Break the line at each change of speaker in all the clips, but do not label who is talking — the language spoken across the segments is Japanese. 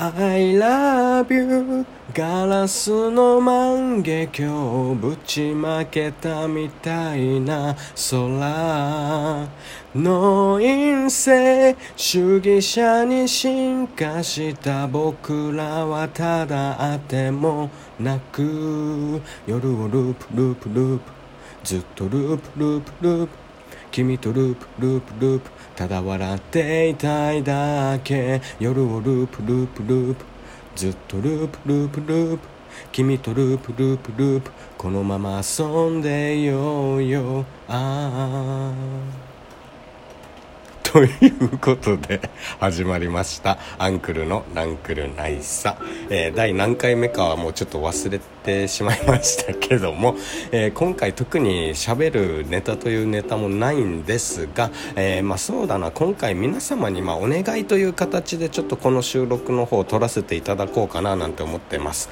I love you. ガラスの万華鏡ぶちまけたみたいな空の陰性主義者に進化した僕らはただあてもなく。夜をループループループ。ずっとループループループ。君とループループループただ笑っていたいだけ。夜をループループループ。ずっとループループループ。君とループループループ。このまま遊んでいようよ。ああということで始まりました。アンクルのランクルナイサ、えー、第何回目かはもうちょっと忘れてしまいましたけども、えー、今回特にしゃべるネタというネタもないんですが、えー、まあ、そうだな。今回皆様にまお願いという形でちょっとこの収録の方を撮らせていただこうかななんて思ってます。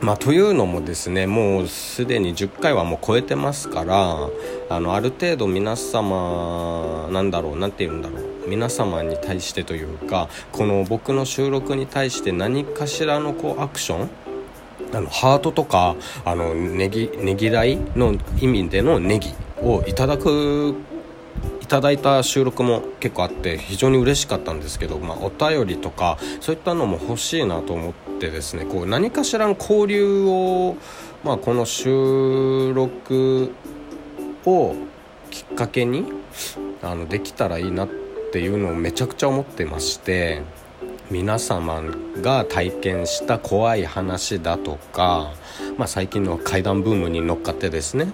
まあ、というのもですねもうすでに10回はもう超えてますからあのある程度皆様なんだろうなんて言うんだろう皆様に対してというかこの僕の収録に対して何かしらのこうアクションあのハートとかあのねぎねぎらいの意味でのネギをいただくただいた収録も結構あって非常に嬉しかったんですけど、まあ、お便りとかそういったのも欲しいなと思ってですねこう何かしらの交流を、まあ、この収録をきっかけにあのできたらいいなっていうのをめちゃくちゃ思ってまして皆様が体験した怖い話だとかまあ、最近の怪談ブームに乗っかってですね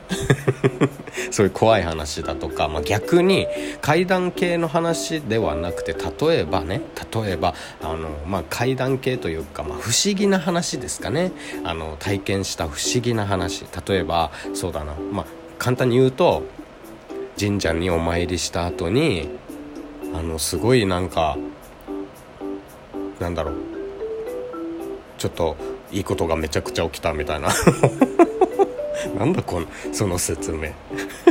そういう怖い話だとか、まあ、逆に怪談系の話ではなくて例えばね例えばあの、まあ、怪談系というか、まあ、不思議な話ですかね。あの体験した不思議な話。例えばそうだな、まあ、簡単に言うと神社にお参りした後にあのすごいなんかなんだろう。ちょっといいことがめちゃくちゃ起きたみたいな。なんだこのその説明。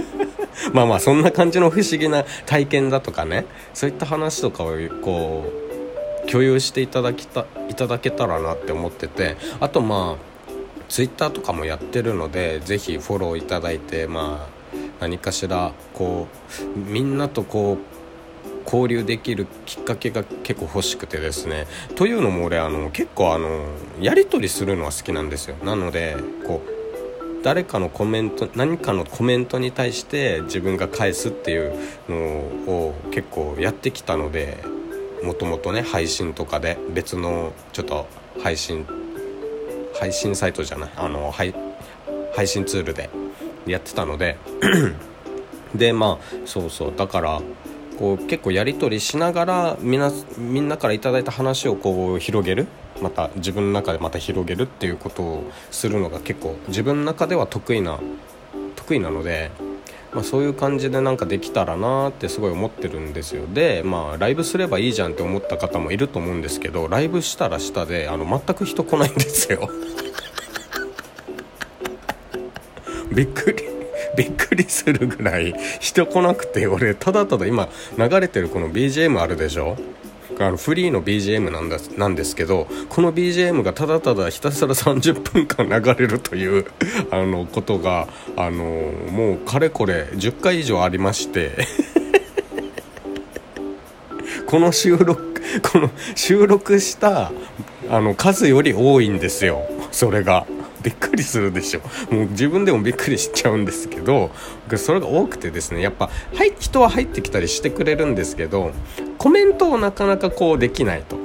まあまあそんな感じの不思議な体験だとかね。そういった話とかをこう共有していただきたいただけたらなって思ってて。あとまあツイッターとかもやってるので是非フォローいただいてまあ何かしらこうみんなとこう交流できるきっかけが結構欲しくてですね。というのも俺あの結構あのやり取りするのは好きなんですよ。なのでこう誰かのコメント何かのコメントに対して自分が返すっていうのを結構やってきたのでもともとね配信とかで別のちょっと配信配信サイトじゃないあの配配信ツールでやってたので。でまあそうそう。だからこう結構やり取りしながらみんなみんなから頂いた話をこう広げる。また自分の中でまた広げるっていうことをするのが結構自分の中では得意な得意なので、まあ、そういう感じでなんかできたらなってすごい思ってるんですよ。でまあライブすればいいじゃんって思った方もいると思うんですけどライブしたらしたであの全く人来ないんですよ。びっくり。びっくりするぐらい人来なくて俺ただただ今流れてるこの BGM あるでしょ？あのフリーの BGM なんだなんですけどこの BGM がただただひたすら30分間流れるという あのことがあのもうかれこれ10回以上ありまして この収録この収録したあの数より多いんですよそれが。びっくりするでしょ。もう自分でもびっくりしちゃうんですけどそれが多くてですねやっぱ、はい、人は入ってきたりしてくれるんですけどコメントをなかなかこうできないと。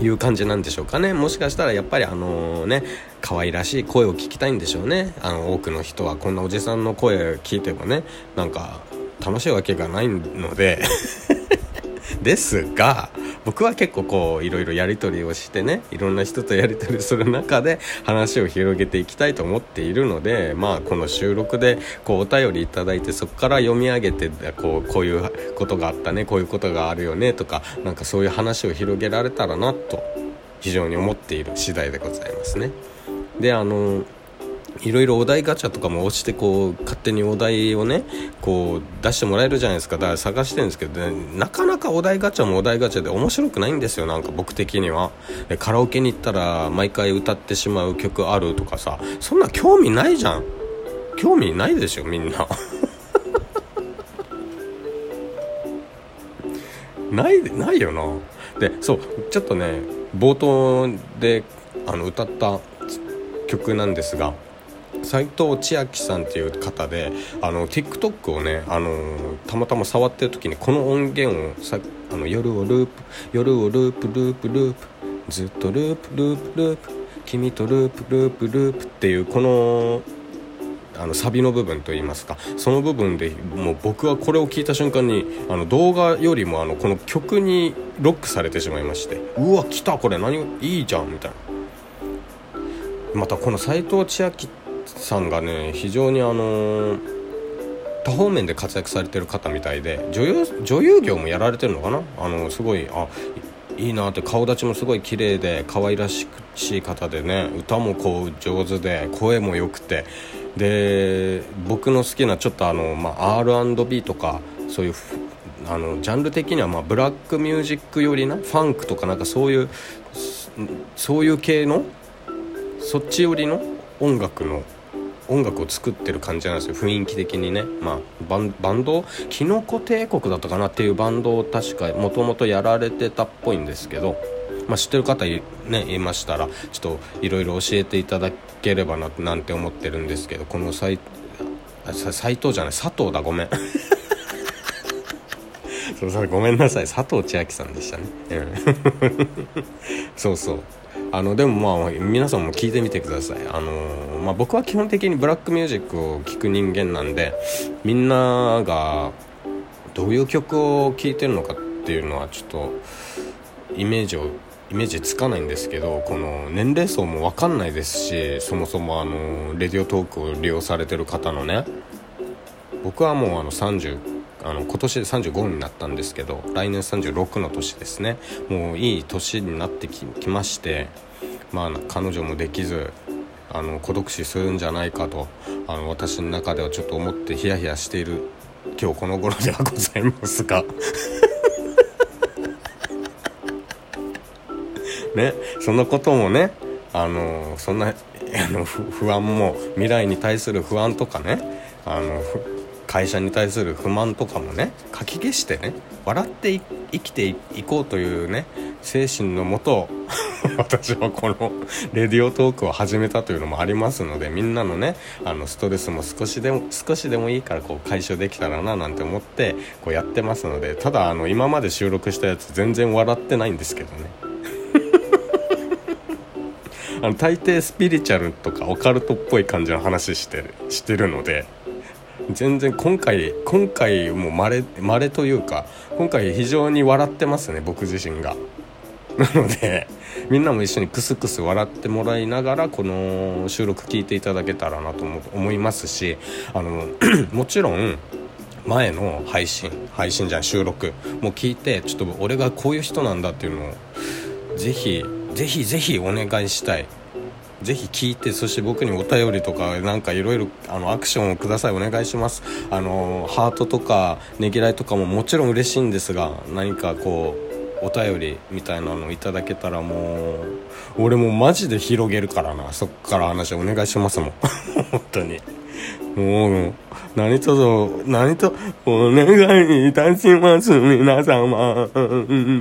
いう感じなんでしょうかね。もしかしたらやっぱりあのね可愛らしい声を聞きたいんでしょうね。あの多くの人はこんなおじさんの声聞いてもねなんか楽しいわけがないので。ですが僕は結構こういろいろやり取りをしてねいろんな人とやり取りする中で話を広げていきたいと思っているのでまあこの収録でこうお便りいただいてそこから読み上げてこうこういうことがあったねこういうことがあるよねとかなんかそういう話を広げられたらなと非常に思っている次第でございますね。であのいろいろお題ガチャとかも押してこう勝手にお題をねこう出してもらえるじゃないですか。だから探してるんですけど、ね、なかなかお題ガチャもお題ガチャで面白くないんですよ。なんか僕的には。カラオケに行ったら毎回歌ってしまう曲あるとかさ。そんな興味ないじゃん。興味ないでしょみんな。ないないよな。でそうちょっとね冒頭であの歌った曲なんですが。斉藤千秋さんっていう方であの TikTok をねあのたまたま触ってる時にこの音源をさあの夜をループ夜をループループループずっとループループループ君とループループループっていうこのあのサビの部分といいますかその部分でもう僕はこれを聞いた瞬間にあの動画よりもあのこの曲にロックされてしまいましてうわ来たこれ何いいじゃんみたいな。またこの斎藤千秋さんがね非常にあの多方面で活躍されてる方みたいで女優女優業もやられてるのかな？あのすごいあいいなって顔立ちもすごい綺麗で可愛らしい方でね歌もこう上手で声も良くてで僕の好きなちょっとあの、まあ、R&B とかそういうあのジャンル的にはまあブラックミュージック寄りなファンクとかなんかそういうそういう系のそっち寄りの音楽の音楽を作ってる感じなんですよ。雰囲気的にね、まあ、バンバンド？キノコ帝国だったかなっていうバンドを確かもともとやられてたっぽいんですけど、まあ、知ってる方い,、ね、いましたらちょっといろいろ教えていただければななんて思ってるんですけど。この斎藤じゃない。佐藤だ。ごめん。そうごめんなさい。佐藤千秋さんでしたね、うん、そうそう。あのでもまあ皆さんも聞いてみてください。あの、まあ、僕は基本的にブラックミュージックを聴く人間なんでみんながどういう曲を聴いてるのかっていうのはちょっとイメージをイメージつかないんですけどこの年齢層も分かんないですしそもそもあのレディオトークを利用されてる方のね僕はもうあの30あの今年で35になったんですけど来年36の年ですね。もういい年になってきましてまあ彼女もできずあの孤独死するんじゃないかとあの私の中ではちょっと思ってヒヤヒヤしている今日この頃ではございますが。ねそのこともねあのそんなあの不安も未来に対する不安とかねあの会社に対する不満とかもねかき消してね笑って生きていこうというね精神のもと 私はこのレディオトークを始めたというのもありますのでみんなのねあのストレスも少しでも少しでもいいからこう解消できたらななんて思ってこうやってますのでただあの今まで収録したやつ全然笑ってないんですけどね。あの大抵スピリチュアルとかオカルトっぽい感じの話してるしてるので全然今回今回もまれ稀というか今回非常に笑ってますね僕自身が。なのでみんなも一緒にクスクス笑ってもらいながらこの収録聞いていただけたらなと思いますしあの もちろん前の配信配信じゃん収録も聞いてちょっと俺がこういう人なんだっていうのをぜひぜひぜひお願いしたい。ぜひ聞いてそして僕にお便りとかなんかいろいろあのアクションをください。お願いします。あのハートとかねぎらいとかももちろん嬉しいんですが何かこうお便りみたいなのをいただけたらもう俺もマジで広げるからな。そっから話お願いしますもん。本当に。もう何とぞ何とお願いいたします。皆様。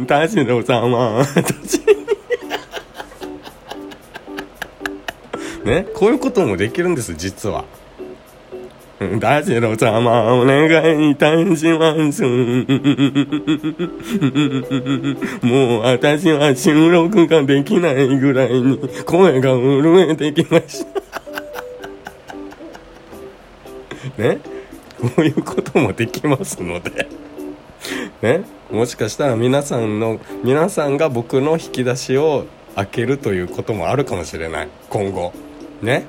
田代様。ね、こういうこともできるんです、実は。ダジロ様、お願いいたします。もう私は収録ができないぐらいに声が震えてきました。ね？こういうこともできますので ね、もしかしたら皆さんの、皆さんが僕の引き出しを開けるということもあるかもしれない、今後。ね。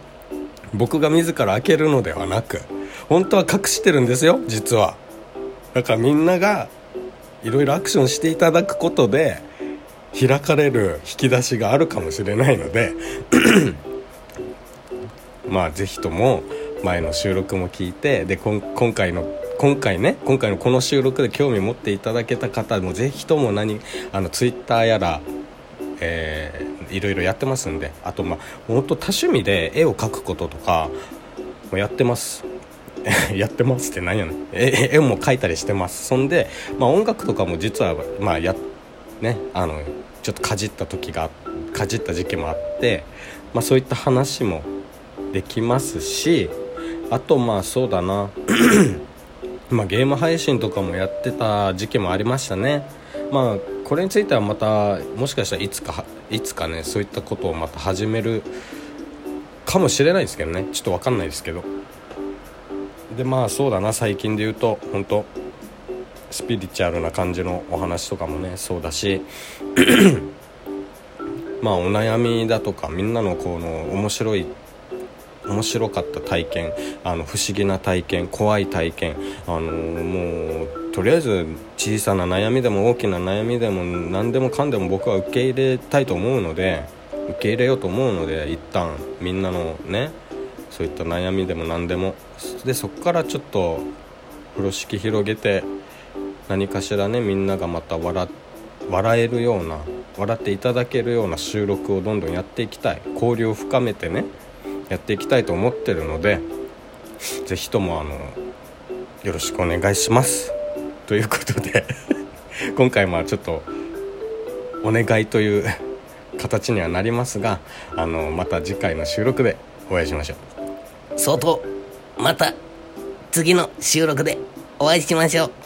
僕が自ら開けるのではなく本当は隠してるんですよ実は。だからみんながいろいろアクションしていただくことで開かれる引き出しがあるかもしれないので まあ是非とも前の収録も聞いてで今回の今回ね今回のこの収録で興味持っていただけた方もぜひとも何あのツイッターやら、えー、いろいろやってますんであとまあ本当多趣味で絵を描くこととかもやってます。やってますって何やねん。絵も描いたりしてます。そんで、まあ、音楽とかも実はまあやねあのちょっとかじった時がかじった時期もあって、まあ、そういった話もできますしあとまあそうだな。まあゲーム配信とかもやってた時期もありましたね。まあこれについてはまたもしかしたらいつかいつかねそういったことをまた始めるかもしれないですけどね。ちょっと分かんないですけど。でまあそうだな。最近で言うと本当スピリチュアルな感じのお話とかもねそうだし。まあお悩みだとかみんなのこの面白い面白かった体験あの不思議な体験怖い体験あのもうとりあえず小さな悩みでも大きな悩みでも何でもかんでも僕は受け入れたいと思うので受け入れようと思うので一旦みんなのねそういった悩みでも何でも。でそこからちょっと風呂敷広げて何かしらねみんながまた笑笑えるような笑っていただけるような収録をどんどんやっていきたい。交流を深めてね。やっていきたいと思ってるので是非ともあのよろしくお願いします。ということで 今回もちょっとお願いという形にはなりますがあのまた次回の収録でお会いしましょ
う。相当また次の収録でお会いしましょう。